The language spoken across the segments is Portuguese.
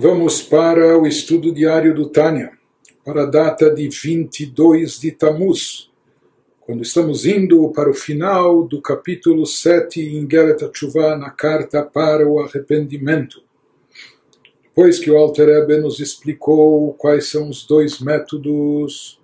Vamos para o estudo diário do Tânia, para a data de 22 de Tammuz, quando estamos indo para o final do capítulo 7 em Geret Tshuva, na carta para o arrependimento. Depois que o Alter Ebe nos explicou quais são os dois métodos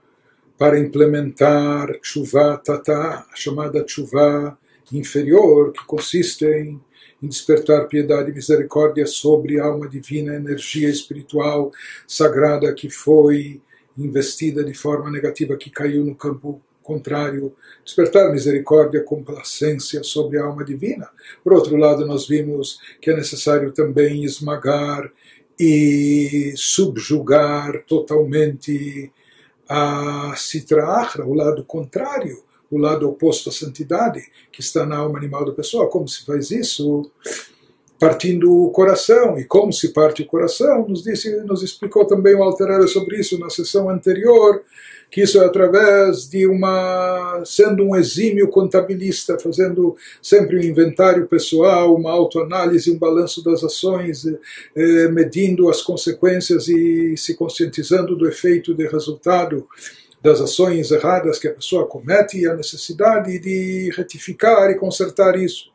para implementar Tshuva Tata, a chamada Tshuva inferior, que consiste em despertar piedade e misericórdia sobre a alma divina, energia espiritual sagrada que foi investida de forma negativa, que caiu no campo contrário, despertar misericórdia, complacência sobre a alma divina. Por outro lado, nós vimos que é necessário também esmagar e subjugar totalmente a Sitra o lado contrário, o lado oposto à santidade, que está na alma animal da pessoa. Como se faz isso? Partindo o coração. E como se parte o coração? Nos, disse, nos explicou também o Alterero sobre isso na sessão anterior, que isso é através de uma. sendo um exímio contabilista, fazendo sempre um inventário pessoal, uma autoanálise, um balanço das ações, eh, medindo as consequências e se conscientizando do efeito de resultado das ações erradas que a pessoa comete e a necessidade de retificar e consertar isso.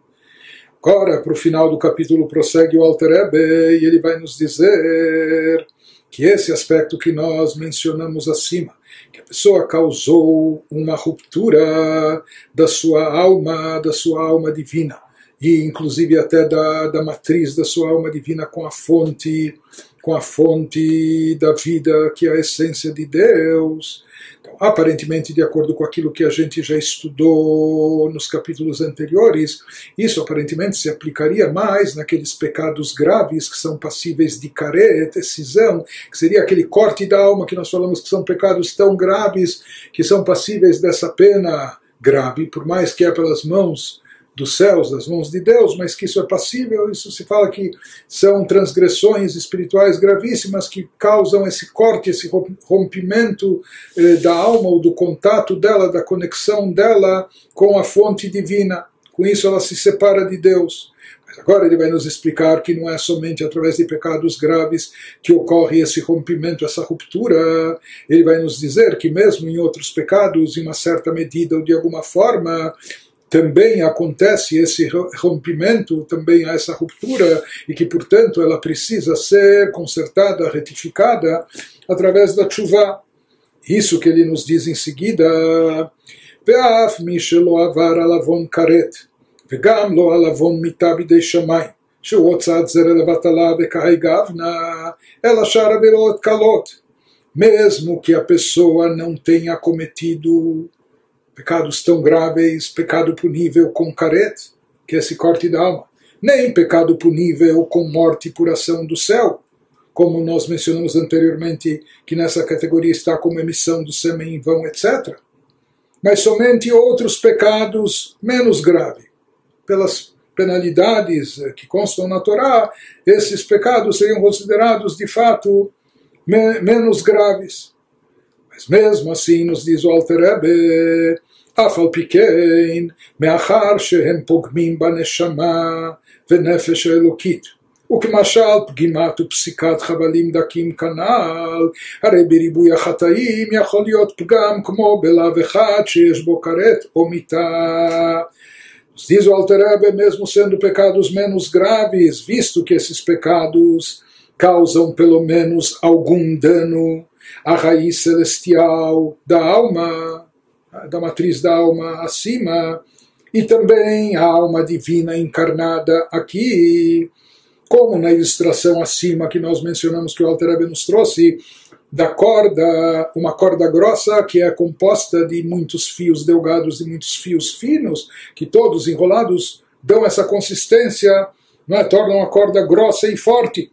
Agora, para o final do capítulo, prossegue o Alter Ebe e ele vai nos dizer que esse aspecto que nós mencionamos acima, que a pessoa causou uma ruptura da sua alma, da sua alma divina, e inclusive até da, da matriz da sua alma divina com a fonte, com a fonte da vida, que é a essência de Deus, então, aparentemente, de acordo com aquilo que a gente já estudou nos capítulos anteriores, isso aparentemente se aplicaria mais naqueles pecados graves que são passíveis de caret, cisão, que seria aquele corte da alma que nós falamos que são pecados tão graves que são passíveis dessa pena grave, por mais que é pelas mãos dos céus, das mãos de Deus, mas que isso é passível, isso se fala que são transgressões espirituais gravíssimas que causam esse corte, esse rompimento eh, da alma ou do contato dela, da conexão dela com a fonte divina. Com isso ela se separa de Deus. Mas agora ele vai nos explicar que não é somente através de pecados graves que ocorre esse rompimento, essa ruptura. Ele vai nos dizer que mesmo em outros pecados, em uma certa medida ou de alguma forma, também acontece esse rompimento, também há essa ruptura, e que, portanto, ela precisa ser consertada, retificada, através da chuva. Isso que ele nos diz em seguida, ואף מי שלא עבר על עוון כרת, וגם לא על עוון מיתה בידי שמיים, שהוא הוצאת זרע לבטלה וכהי גבנה, אלא שאר עבירות קלות. Mesmo que a pessoa não tenha cometido pecados tão graves, pecado punível com caret, que é esse corte da alma, nem pecado punível com morte por ação do céu, como nós mencionamos anteriormente, que nessa categoria está como emissão do sêmen em vão, etc. Mas somente outros pecados menos graves, pelas penalidades que constam na Torá, esses pecados seriam considerados de fato me menos graves. Mas mesmo assim, nos diz o Alter אף על פי כן, מאחר שהם פוגמים בנשמה ונפש האלוקית. וכמשל פגימת ופסיקת חבלים דקים כנ"ל, הרי בריבוי החטאים יכול להיות פגם כמו בלאו אחד שיש בו כרת או מיתה. Diz o Alterebe, mesmo sendo pecados menos graves, visto que esses pecados causam pelo menos algum dano à raiz celestial da alma, da matriz da alma acima, e também a alma divina encarnada aqui, como na ilustração acima que nós mencionamos que o Alter nos trouxe, da corda, uma corda grossa que é composta de muitos fios delgados e muitos fios finos, que todos enrolados dão essa consistência, não é? tornam a corda grossa e forte.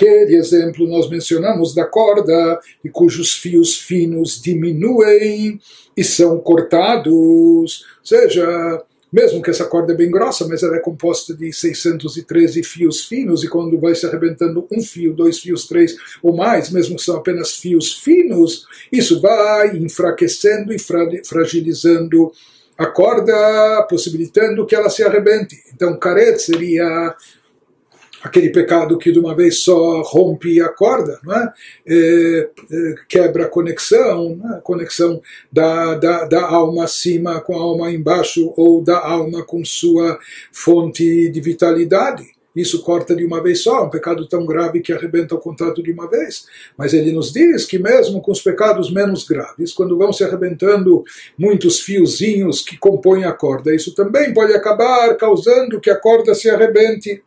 Aquele exemplo nós mencionamos da corda, e cujos fios finos diminuem e são cortados, ou seja, mesmo que essa corda é bem grossa, mas ela é composta de 613 fios finos, e quando vai se arrebentando um fio, dois fios, três ou mais, mesmo que são apenas fios finos, isso vai enfraquecendo e fragilizando a corda, possibilitando que ela se arrebente. Então, caret seria aquele pecado que de uma vez só rompe a corda, não é? É, é, quebra a conexão, é? a conexão da, da, da alma acima com a alma embaixo, ou da alma com sua fonte de vitalidade. Isso corta de uma vez só, um pecado tão grave que arrebenta o contato de uma vez. Mas ele nos diz que mesmo com os pecados menos graves, quando vão se arrebentando muitos fiozinhos que compõem a corda, isso também pode acabar causando que a corda se arrebente.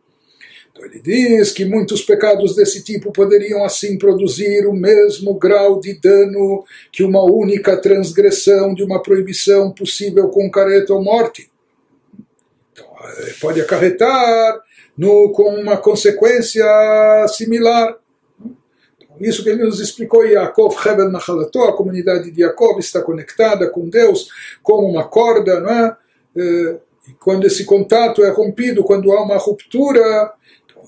Então ele diz que muitos pecados desse tipo poderiam assim produzir o mesmo grau de dano que uma única transgressão de uma proibição possível com careta ou morte. Então, eh, pode acarretar no, com uma consequência similar. Isso que ele nos explicou, Yaakov Hebel Nachalato, a comunidade de Yaakov está conectada com Deus como uma corda, não é? Eh, e quando esse contato é rompido, quando há uma ruptura,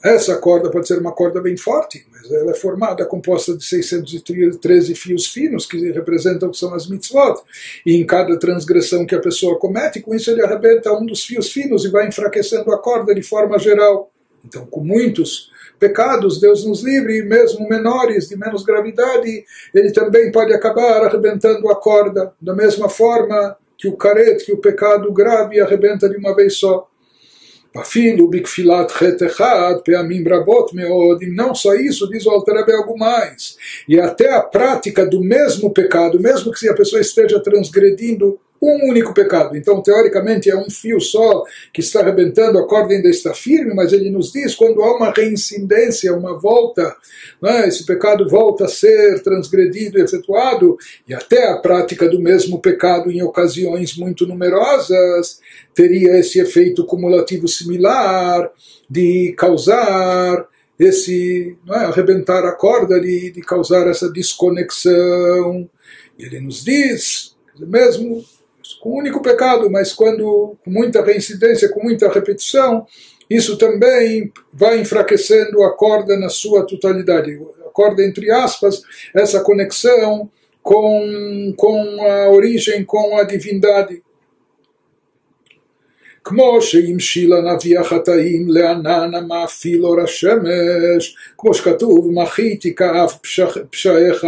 essa corda pode ser uma corda bem forte, mas ela é formada, composta de 613 fios finos, que representam que são as mitzvot. E em cada transgressão que a pessoa comete, com isso ele arrebenta um dos fios finos e vai enfraquecendo a corda de forma geral. Então, com muitos pecados, Deus nos livre, mesmo menores, de menos gravidade, ele também pode acabar arrebentando a corda, da mesma forma que o caret, que o pecado grave arrebenta de uma vez só. Brabot. E não só isso, diz o Altareb algo mais. E até a prática do mesmo pecado, mesmo que a pessoa esteja transgredindo um único pecado. Então, teoricamente, é um fio só que está arrebentando, a corda ainda está firme, mas ele nos diz quando há uma reincidência, uma volta, é? esse pecado volta a ser transgredido, efetuado, e até a prática do mesmo pecado em ocasiões muito numerosas teria esse efeito cumulativo similar de causar esse é, arrebentar a corda de, de causar essa desconexão. Ele nos diz, mesmo com um único pecado, mas quando com muita reincidência, com muita repetição, isso também vai enfraquecendo a corda na sua totalidade. A corda, entre aspas, essa conexão com, com a origem, com a divindade. כמו שהמשיל הנביא החטאים לענן המאפיל אור השמש, כמו שכתוב מחיתי כאף פשעיך,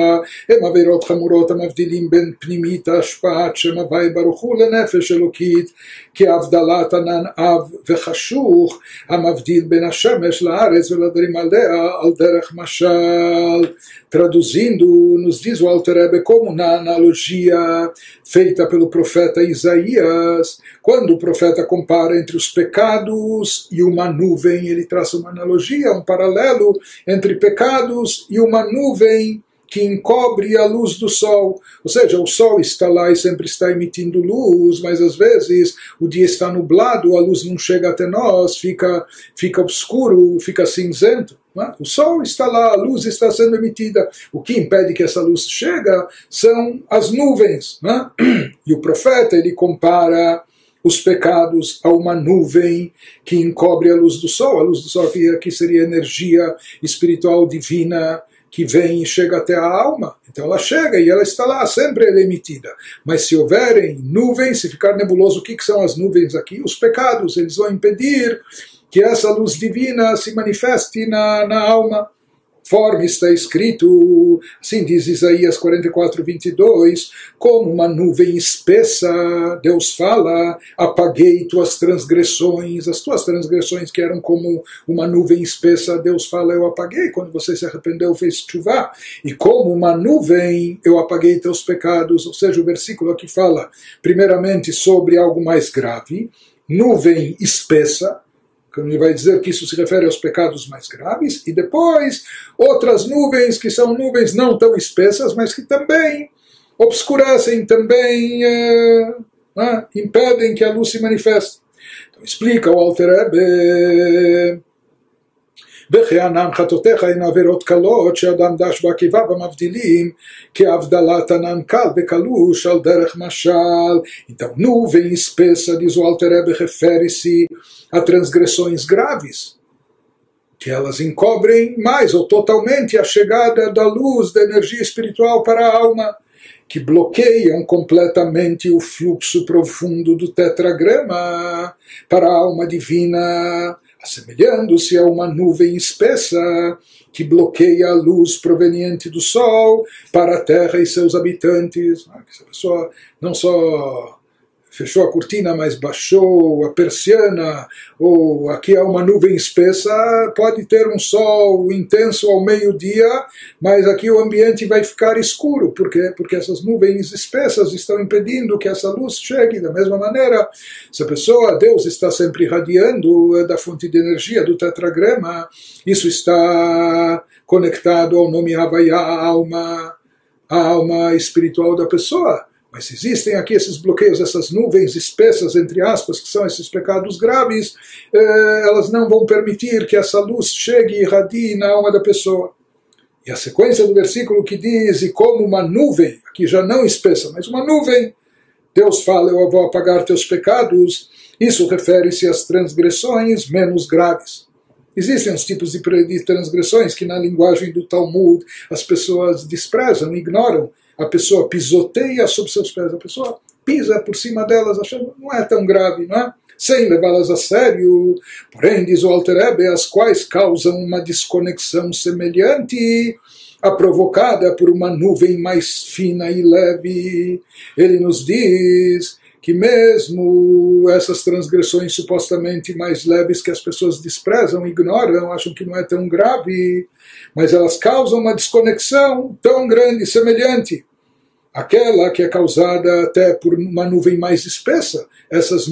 הם עבירות חמורות המבדילים בין פנימית השפעת שם הווי ברוך הוא לנפש אלוקית, כהבדלת ענן אב וחשוך, המבדיל בין השמש לארץ ולדרים עליה על דרך משל. Traduzindo, nos diz o Alter Rebbe como na analogia feita pelo profeta Isaías, quando o profeta compara entre os pecados e uma nuvem, ele traça uma analogia, um paralelo entre pecados e uma nuvem que encobre a luz do sol. Ou seja, o sol está lá e sempre está emitindo luz, mas às vezes o dia está nublado, a luz não chega até nós, fica, fica obscuro, fica cinzento. É? O sol está lá, a luz está sendo emitida. O que impede que essa luz chegue são as nuvens. É? E o profeta ele compara os pecados a uma nuvem que encobre a luz do sol. A luz do sol que aqui seria energia espiritual divina que vem e chega até a alma. Então ela chega e ela está lá, sempre ela é emitida. Mas se houverem nuvens, se ficar nebuloso, o que, que são as nuvens aqui? Os pecados, eles vão impedir que essa luz divina se manifeste na, na alma conforme está escrito, assim diz Isaías 44, 22, como uma nuvem espessa, Deus fala, apaguei tuas transgressões, as tuas transgressões que eram como uma nuvem espessa, Deus fala, eu apaguei, quando você se arrependeu, fez chuva, e como uma nuvem, eu apaguei teus pecados, ou seja, o versículo aqui fala, primeiramente, sobre algo mais grave, nuvem espessa, ele vai dizer que isso se refere aos pecados mais graves, e depois outras nuvens que são nuvens não tão espessas, mas que também obscurecem, também é, né, impedem que a luz se manifeste. Então, explica o Alter Rebbe וכי ענן חטאותיך הן עבירות קלות שאדם דש בעקיבא במבדילים כהבדלת ענן קל וקלוש על דרך משל. Então, nuvem espessa, diz o Alter Rebbe, refere-se a transgressões graves, que elas encobrem mais ou totalmente a chegada da luz, da energia espiritual para a alma, que bloqueiam completamente o fluxo profundo do tetragrama para a alma divina assemelhando-se a uma nuvem espessa que bloqueia a luz proveniente do sol para a terra e seus habitantes. Ah, essa pessoa não só fechou a cortina, mas baixou a persiana, ou aqui há uma nuvem espessa, pode ter um sol intenso ao meio-dia, mas aqui o ambiente vai ficar escuro. Por quê? Porque essas nuvens espessas estão impedindo que essa luz chegue. Da mesma maneira, se a pessoa, Deus está sempre irradiando é da fonte de energia do tetragrama, isso está conectado ao nome Havaiá, a alma, a alma espiritual da pessoa. Mas existem aqui esses bloqueios, essas nuvens espessas, entre aspas, que são esses pecados graves, eh, elas não vão permitir que essa luz chegue e irradie na alma da pessoa. E a sequência do versículo que diz, e como uma nuvem, aqui já não espessa, mas uma nuvem, Deus fala, eu vou apagar teus pecados, isso refere-se às transgressões menos graves. Existem os tipos de transgressões que na linguagem do Talmud as pessoas desprezam, ignoram, a pessoa pisoteia sobre seus pés, a pessoa pisa por cima delas, achando não é tão grave, não é? Sem levá-las a sério, porém, diz o Alterebe, as quais causam uma desconexão semelhante a provocada por uma nuvem mais fina e leve. Ele nos diz que mesmo essas transgressões supostamente mais leves que as pessoas desprezam, ignoram, acham que não é tão grave, mas elas causam uma desconexão tão grande, semelhante aquela que é causada até por uma nuvem mais espessa, essas,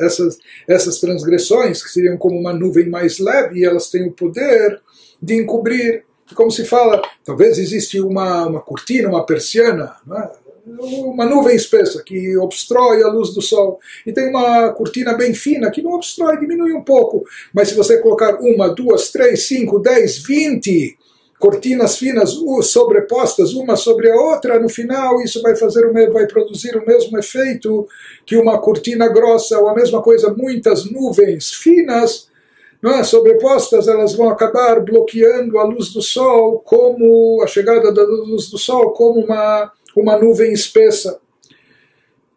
essas, essas transgressões, que seriam como uma nuvem mais leve, elas têm o poder de encobrir. Como se fala, talvez existe uma, uma cortina, uma persiana, é? Uma nuvem espessa que obstrói a luz do sol, e tem uma cortina bem fina que não obstrói, diminui um pouco, mas se você colocar uma, duas, três, cinco, dez, vinte cortinas finas sobrepostas uma sobre a outra, no final isso vai fazer o vai produzir o mesmo efeito que uma cortina grossa ou a mesma coisa, muitas nuvens finas, não é? sobrepostas, elas vão acabar bloqueando a luz do sol, como a chegada da luz do sol, como uma, uma nuvem espessa.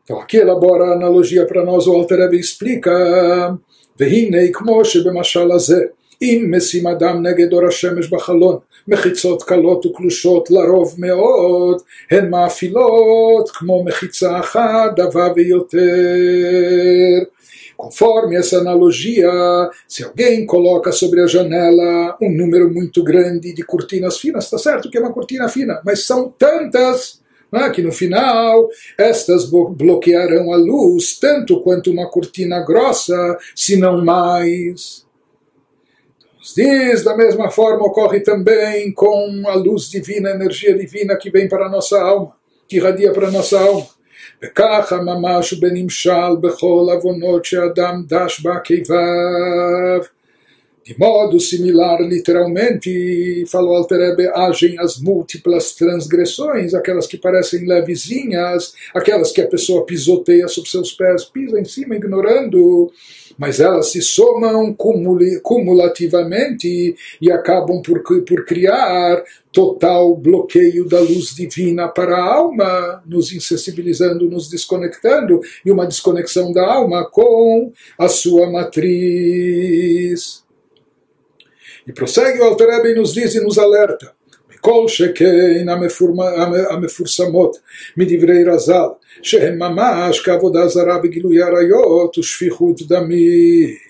Então aqui elabora a analogia para nós, o Alter Rebbe explica, והנה כמו שבמשל הזה, אם משים אדם נגד אור השמש בחלון, מחיצות קלות וקלושות לרוב מאוד הן מאפילות כמו מחיצה אחת דבה ויותר. Conforme essa analogia, se alguém coloca sobre a janela um número muito grande de cortinas finas, está certo que é uma cortina fina, mas são tantas né, que no final estas bloquearão a luz tanto quanto uma cortina grossa, se não mais diz, da mesma forma ocorre também com a luz divina, a energia divina que vem para a nossa alma, que irradia para a nossa alma. וככה ממש בנמשל בכל עוונות שאדם דש בה קיביו de modo similar, literalmente, falou Alterebe, agem as múltiplas transgressões, aquelas que parecem levezinhas, aquelas que a pessoa pisoteia sob seus pés, pisa em cima, ignorando, mas elas se somam cumulativamente e acabam por, por criar total bloqueio da luz divina para a alma, nos insensibilizando, nos desconectando, e uma desconexão da alma com a sua matriz. E prossegue o Alter e nos diz e nos alerta. כל שכן המפורסמות מדברי רז"ל, שהם ממש כעבודה זרה בגילוי עריות ושפיכות דמים.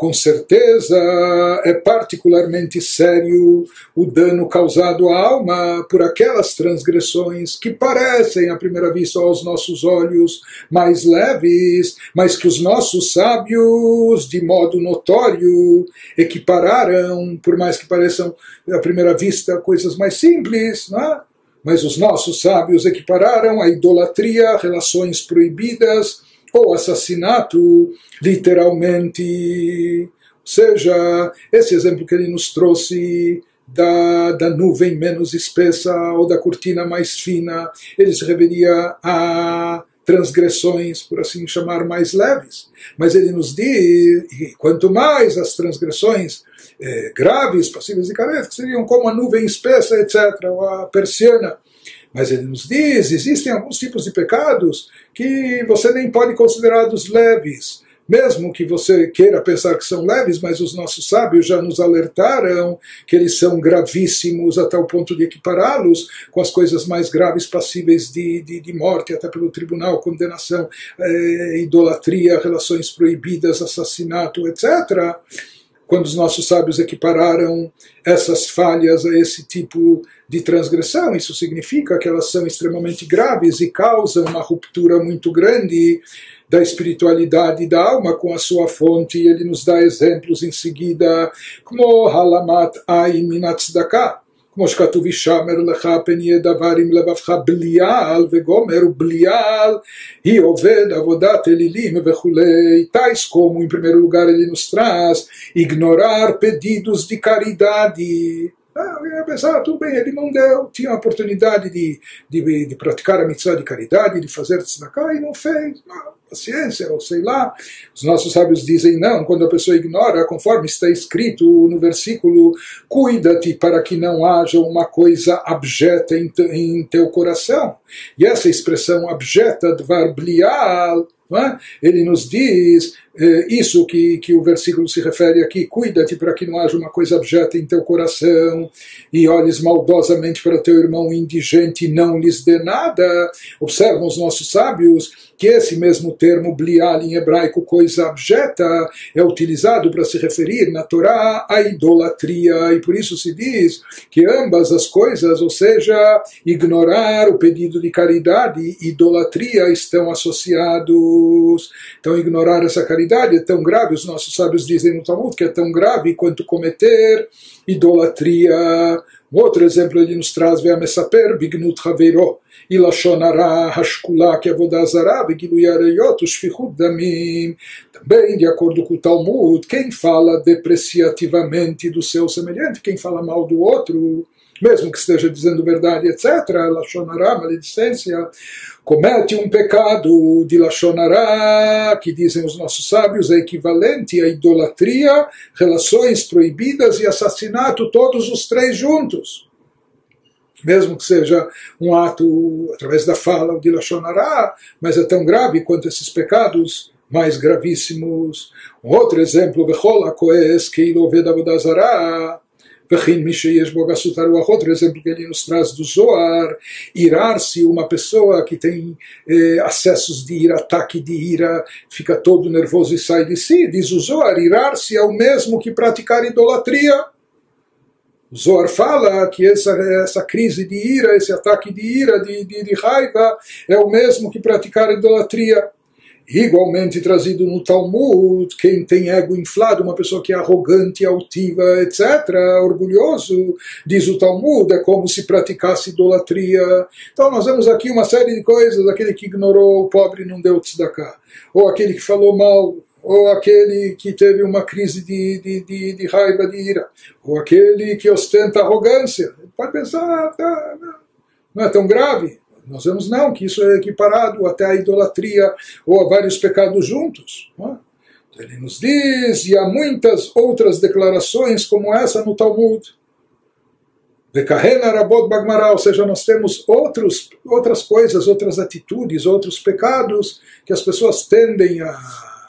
com certeza é particularmente sério o dano causado à alma por aquelas transgressões que parecem, à primeira vista, aos nossos olhos mais leves, mas que os nossos sábios, de modo notório, equipararam, por mais que pareçam, à primeira vista, coisas mais simples, não é? mas os nossos sábios equipararam a idolatria, relações proibidas, ou assassinato, literalmente. Ou seja, esse exemplo que ele nos trouxe da, da nuvem menos espessa ou da cortina mais fina, ele se referia a transgressões, por assim chamar, mais leves. Mas ele nos diz, quanto mais as transgressões eh, graves, passíveis de caretas, que seriam como a nuvem espessa, etc., ou a persiana, mas ele nos diz: existem alguns tipos de pecados que você nem pode considerar dos leves, mesmo que você queira pensar que são leves, mas os nossos sábios já nos alertaram que eles são gravíssimos até o ponto de equipará-los com as coisas mais graves passíveis de, de, de morte, até pelo tribunal, condenação, eh, idolatria, relações proibidas, assassinato, etc. Quando os nossos sábios equipararam essas falhas a esse tipo de transgressão, isso significa que elas são extremamente graves e causam uma ruptura muito grande da espiritualidade da alma com a sua fonte, e ele nos dá exemplos em seguida, como Halamat Aim Minatzdaka, כמו שכתוב ישמר לך פן יהיה דבר עם לבבך בליעל וגומר ובליעל היא עובד עבודת אלילים וכולי. Tais como, em primeiro lugar, ele nos traz ignorar pedidos de caridade. Ah, eu ia pensar, tudo bem, ele não deu, tinha a oportunidade de, de, de praticar a mitzvah de caridade, de fazer tzedakah e não fez. Não paciência, ou sei lá. Os nossos sábios dizem não, quando a pessoa ignora, conforme está escrito no versículo, cuida-te para que não haja uma coisa abjeta em, em teu coração. E essa expressão abjeta, dvar blial, é? ele nos diz isso que, que o versículo se refere aqui: cuida-te para que não haja uma coisa abjeta em teu coração, e olhes maldosamente para teu irmão indigente e não lhes dê nada. Observam os nossos sábios que esse mesmo termo blial em hebraico, coisa abjeta, é utilizado para se referir na Torá à idolatria, e por isso se diz que ambas as coisas, ou seja, ignorar o pedido de caridade e idolatria, estão associados. Então, ignorar essa caridade é tão grave, os nossos sábios dizem no Talmud que é tão grave quanto cometer idolatria. Um outro exemplo ele nos traz, Ve'amesaper, Bignut Haveiro, Ilashonara, Hashkula, Kevodazara, Begiluyareyot, Ushfihud Damim. Também, de acordo com o Talmud, quem fala depreciativamente do seu semelhante, quem fala mal do outro, mesmo que esteja dizendo verdade, etc., Lachonará, maledicência, comete um pecado de Lachonará, que dizem os nossos sábios, é equivalente à idolatria, relações proibidas e assassinato, todos os três juntos mesmo que seja um ato através da fala, o de mas é tão grave quanto esses pecados mais gravíssimos. Um outro exemplo, Vechol HaKoes Keilo Ved Outro exemplo que ele nos traz do Zoar, irar-se, uma pessoa que tem eh, acessos de ira, ataque de ira, fica todo nervoso e sai de si, diz o Zoar, irar-se é o mesmo que praticar idolatria. Zohar fala que essa, essa crise de ira, esse ataque de ira, de, de, de raiva, é o mesmo que praticar idolatria. Igualmente trazido no Talmud, quem tem ego inflado, uma pessoa que é arrogante, altiva, etc., orgulhoso, diz o Talmud, é como se praticasse idolatria. Então nós vemos aqui uma série de coisas, aquele que ignorou o pobre não deu tzedakah, ou aquele que falou mal ou aquele que teve uma crise de, de, de, de raiva, de ira, ou aquele que ostenta arrogância. Pode pensar, ah, tá, não é tão grave. Nós vemos não, que isso é equiparado até à idolatria ou a vários pecados juntos. É? Ele nos diz, e há muitas outras declarações como essa no Talmud. Vekahena Rabot Bagmará, ou seja, nós temos outros, outras coisas, outras atitudes, outros pecados que as pessoas tendem a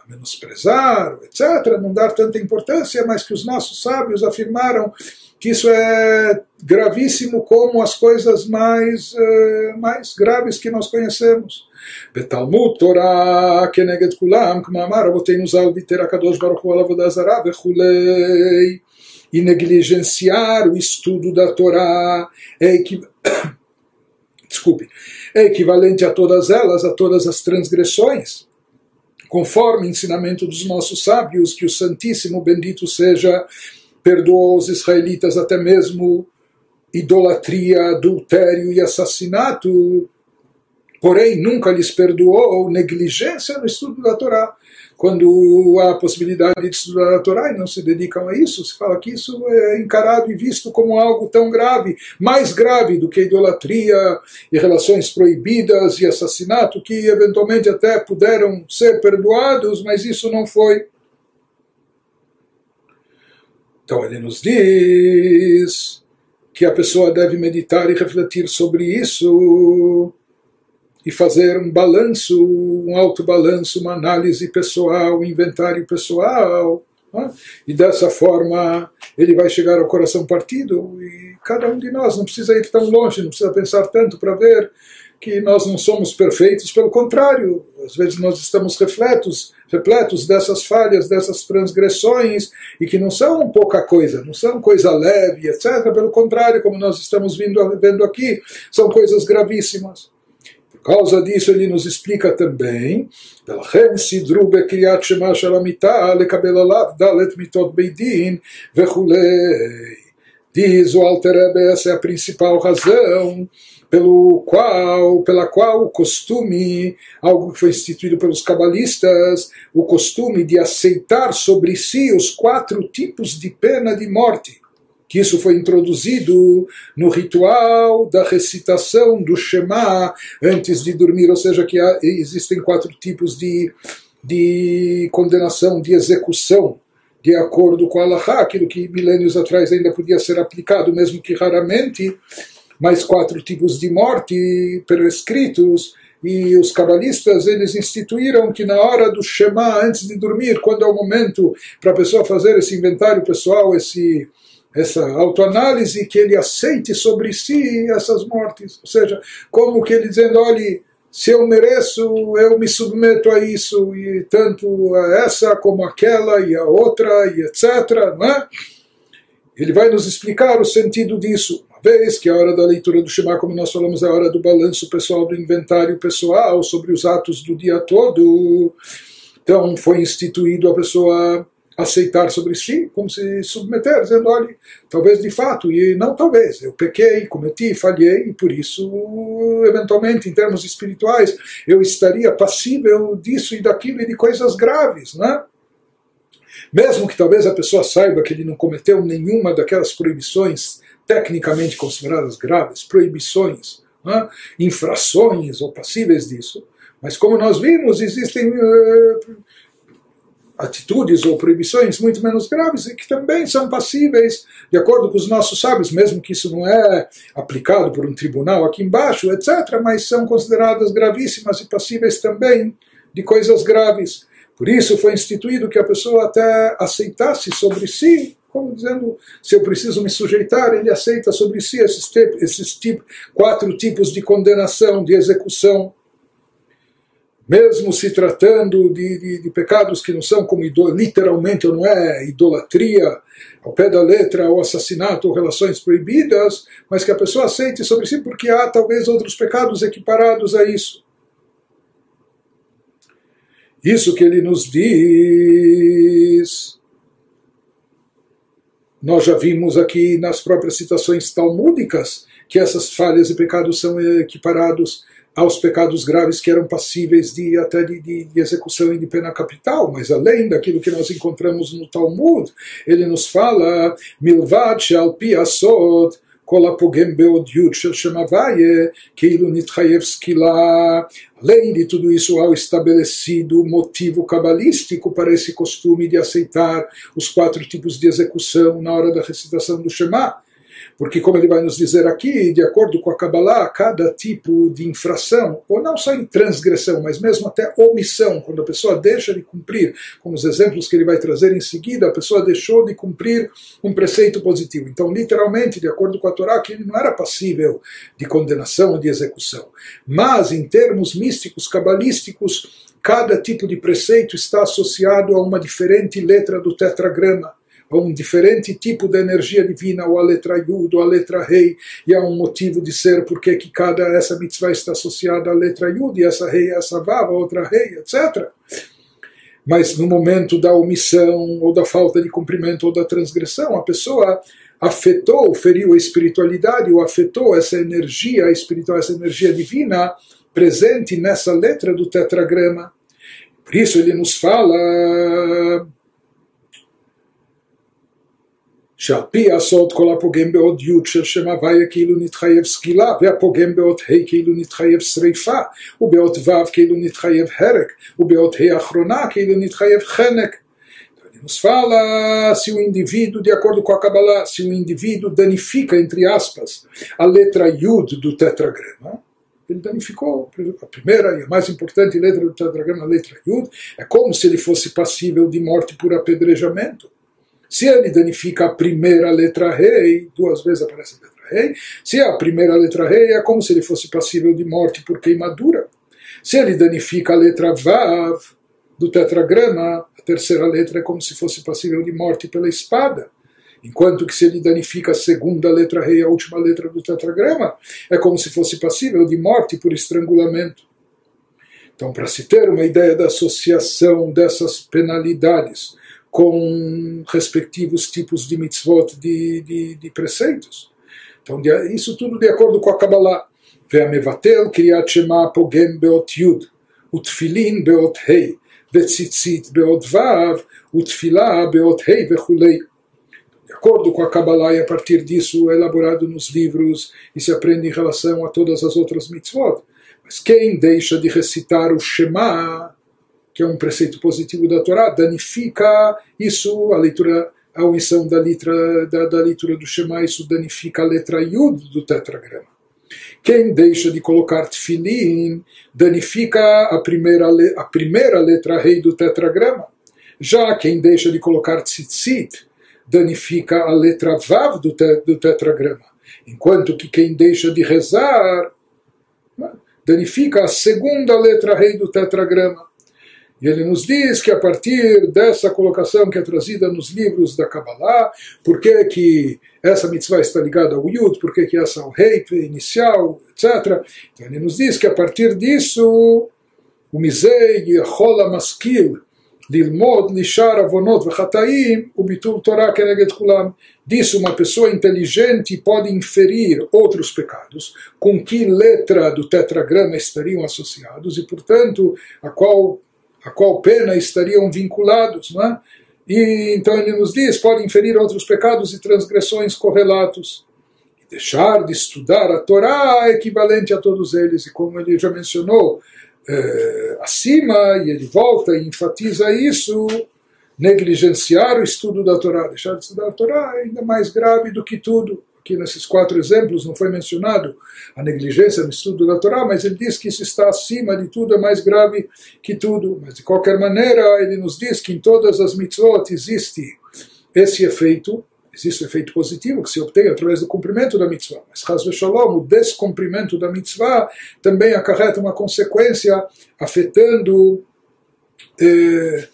menosprezar, etc., não dar tanta importância, mas que os nossos sábios afirmaram que isso é gravíssimo como as coisas mais, uh, mais graves que nós conhecemos. בתלמוד תורה כנגד כולם, כמו אמר רבותינו ז"ל ויתר הקדוש ברוך הוא על עבודה זרה וכולי. E negligenciar o estudo da Torá é, equiv... Desculpe, é equivalente a todas elas, a todas as transgressões conforme o ensinamento dos nossos sábios, que o Santíssimo Bendito seja, perdoou os israelitas até mesmo idolatria, adultério e assassinato, porém nunca lhes perdoou negligência no estudo da Torá quando há a possibilidade de estudar a Torá e não se dedicam a isso, se fala que isso é encarado e visto como algo tão grave, mais grave do que idolatria e relações proibidas e assassinato, que eventualmente até puderam ser perdoados, mas isso não foi. Então ele nos diz que a pessoa deve meditar e refletir sobre isso e fazer um balanço, um autobalanço, uma análise pessoal, um inventário pessoal. Né? E dessa forma ele vai chegar ao coração partido e cada um de nós não precisa ir tão longe, não precisa pensar tanto para ver que nós não somos perfeitos, pelo contrário, às vezes nós estamos refletos, repletos dessas falhas, dessas transgressões, e que não são pouca coisa, não são coisa leve, etc. Pelo contrário, como nós estamos vindo, vendo aqui, são coisas gravíssimas. Por causa disso, ele nos explica também, Diz o Alter essa é a principal razão pelo qual, pela qual o costume, algo que foi instituído pelos cabalistas, o costume de aceitar sobre si os quatro tipos de pena de morte, que isso foi introduzido no ritual da recitação do Shema antes de dormir, ou seja, que há, existem quatro tipos de, de condenação, de execução de acordo com a Allah, aquilo que milênios atrás ainda podia ser aplicado, mesmo que raramente, mais quatro tipos de morte prescritos, e os cabalistas eles instituíram que na hora do Shema, antes de dormir, quando é o momento para a pessoa fazer esse inventário pessoal, esse, essa autoanálise, que ele aceite sobre si essas mortes. Ou seja, como que ele dizendo, olhe, se eu mereço, eu me submeto a isso, e tanto a essa como aquela e a outra, e etc. Não é? Ele vai nos explicar o sentido disso vez que a hora da leitura do Shema, como nós falamos, é a hora do balanço pessoal, do inventário pessoal sobre os atos do dia todo. Então foi instituído a pessoa aceitar sobre si, como se submeter, dizendo, olha, talvez de fato, e não talvez, eu pequei, cometi, falhei, e por isso, eventualmente, em termos espirituais, eu estaria passível disso e daquilo e de coisas graves, né? Mesmo que talvez a pessoa saiba que ele não cometeu nenhuma daquelas proibições tecnicamente consideradas graves, proibições, né? infrações ou passíveis disso, mas como nós vimos, existem uh, atitudes ou proibições muito menos graves e que também são passíveis, de acordo com os nossos sábios, mesmo que isso não é aplicado por um tribunal aqui embaixo, etc., mas são consideradas gravíssimas e passíveis também de coisas graves. Por isso foi instituído que a pessoa até aceitasse sobre si como dizendo, se eu preciso me sujeitar, ele aceita sobre si esses, esses quatro tipos de condenação, de execução. Mesmo se tratando de, de, de pecados que não são como literalmente ou não é idolatria, ao pé da letra, ou assassinato ou relações proibidas, mas que a pessoa aceite sobre si porque há talvez outros pecados equiparados a isso. Isso que ele nos diz. Nós já vimos aqui nas próprias citações talmúdicas que essas falhas e pecados são equiparados aos pecados graves que eram passíveis de até de, de, execução e de pena capital, mas além daquilo que nós encontramos no Talmud, ele nos fala milvad shal pi asod כל הפוגם בהודיות של שם הוויה, כאילו נתחייב סקילה. Além de tudo isso, há estabelecido motivo cabalístico para esse costume de aceitar os quatro tipos de execução na hora da recitação do Shema. Porque, como ele vai nos dizer aqui, de acordo com a Kabbalah, cada tipo de infração, ou não só em transgressão, mas mesmo até omissão, quando a pessoa deixa de cumprir, como os exemplos que ele vai trazer em seguida, a pessoa deixou de cumprir um preceito positivo. Então, literalmente, de acordo com a Torá, que ele não era passível de condenação ou de execução. Mas, em termos místicos, cabalísticos, cada tipo de preceito está associado a uma diferente letra do tetragrama a um diferente tipo de energia divina, ou a letra Yud, ou a letra Rei, e há um motivo de ser porque que cada essa mitzvah está associada à letra Yud, e essa Rei, essa Vav, outra Rei, etc. Mas no momento da omissão, ou da falta de cumprimento, ou da transgressão, a pessoa afetou, feriu a espiritualidade, ou afetou essa energia espiritual, essa energia divina presente nessa letra do tetragrama. Por isso ele nos fala שעל פי הסוד כל הפוגם בעוד י' של שם הוויה כאילו נתחייב סקילה, והפוגם באות ה' כאילו נתחייב שריפה, ובאות ו' כאילו נתחייב הרג, ובאות ה' האחרונה כאילו נתחייב חנק. Nos fala se o indivíduo, de acordo com a Kabbalah, se o indivíduo danifica, entre aspas, a letra Yud do tetragrama, ele danificou a primeira e a mais importante letra do tetragrama, a letra Yud, é como se ele fosse passível de morte por apedrejamento. Se ele danifica a primeira letra rei, duas vezes aparece a letra rei, se a primeira letra rei é como se ele fosse passível de morte por queimadura. Se ele danifica a letra Vav do tetragrama, a terceira letra é como se fosse passível de morte pela espada. Enquanto que se ele danifica a segunda letra rei, a última letra do tetragrama, é como se fosse passível de morte por estrangulamento. Então, para se ter uma ideia da associação dessas penalidades com respectivos tipos de mitzvot, de, de, de preceitos. Então, isso tudo de acordo com a Kabbalah. והמבטל קריאת שמע פוגם באות י' ותפילין באות ה' וציצית באות ו' ותפילה באות ה' וכולי de acordo com a Kabbalah, e a partir disso é elaborado nos livros e se aprende em relação a todas as outras mitzvot. Mas quem deixa de recitar o Shema, que é um preceito positivo da Torá, danifica isso, a leitura, a omissão da, letra, da, da leitura do Shema, isso danifica a letra Yud do tetragrama. Quem deixa de colocar tefilin danifica a primeira, a primeira letra rei do tetragrama. Já quem deixa de colocar tzitzit danifica a letra Vav do, te, do tetragrama, enquanto que quem deixa de rezar né, danifica a segunda letra rei do tetragrama. E ele nos diz que a partir dessa colocação que é trazida nos livros da Kabbalah, por que, que essa mitzvah está ligada ao Yud, por que, que essa o rei inicial, etc. Então ele nos diz que a partir disso, o Mizei Yehola Maskil, Lilmod Lishar Avonot V'Chataim, o Bitul Torah Keneged Kulam. Disso uma pessoa inteligente pode inferir outros pecados, com que letra do tetragrama estariam associados, e portanto, a qual a qual pena estariam vinculados. Não é? E então ele nos diz: pode inferir outros pecados e transgressões correlatos. E deixar de estudar a Torá é equivalente a todos eles, e como ele já mencionou, é, acima, e ele volta e enfatiza isso, negligenciar o estudo da Torá, deixar de estudar a Torá é ainda mais grave do que tudo. Aqui nesses quatro exemplos não foi mencionado a negligência no estudo da Torá, mas ele diz que isso está acima de tudo, é mais grave que tudo. Mas de qualquer maneira, ele nos diz que em todas as mitzvot existe esse efeito, existe o efeito positivo que se obtém através do cumprimento da mitzvah. Mas, Chaz Shalom, o descumprimento da mitzvah também acarreta uma consequência afetando, eh,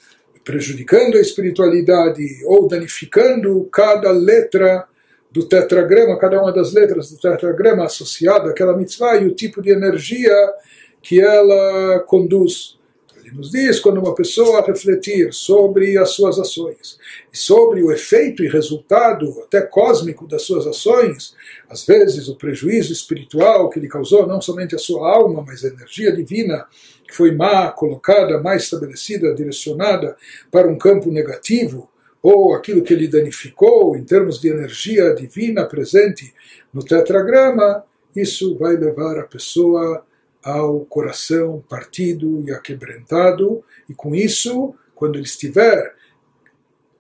prejudicando a espiritualidade ou danificando cada letra do tetragrama, cada uma das letras do tetragrama associada àquela mitzvah e o tipo de energia que ela conduz. Ele nos diz quando uma pessoa refletir sobre as suas ações sobre o efeito e resultado até cósmico das suas ações, às vezes o prejuízo espiritual que lhe causou não somente a sua alma, mas a energia divina que foi má, colocada, mais estabelecida, direcionada para um campo negativo, ou aquilo que ele danificou em termos de energia divina presente no tetragrama, isso vai levar a pessoa ao coração partido e aquebrantado, e com isso, quando ele estiver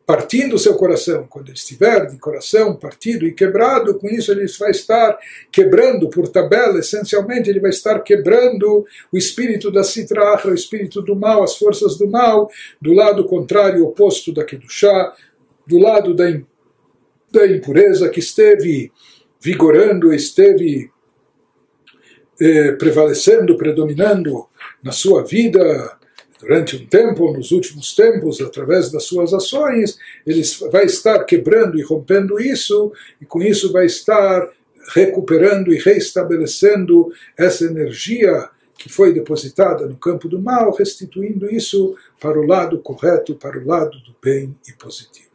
partindo o seu coração, quando ele estiver de coração partido e quebrado, com isso ele vai estar quebrando por tabela, essencialmente ele vai estar quebrando o espírito da citrahra, o espírito do mal, as forças do mal, do lado contrário, oposto da Kedushá, do lado da, da impureza que esteve vigorando, esteve eh, prevalecendo, predominando na sua vida durante um tempo, nos últimos tempos, através das suas ações, ele vai estar quebrando e rompendo isso, e com isso vai estar recuperando e reestabelecendo essa energia que foi depositada no campo do mal, restituindo isso para o lado correto, para o lado do bem e positivo.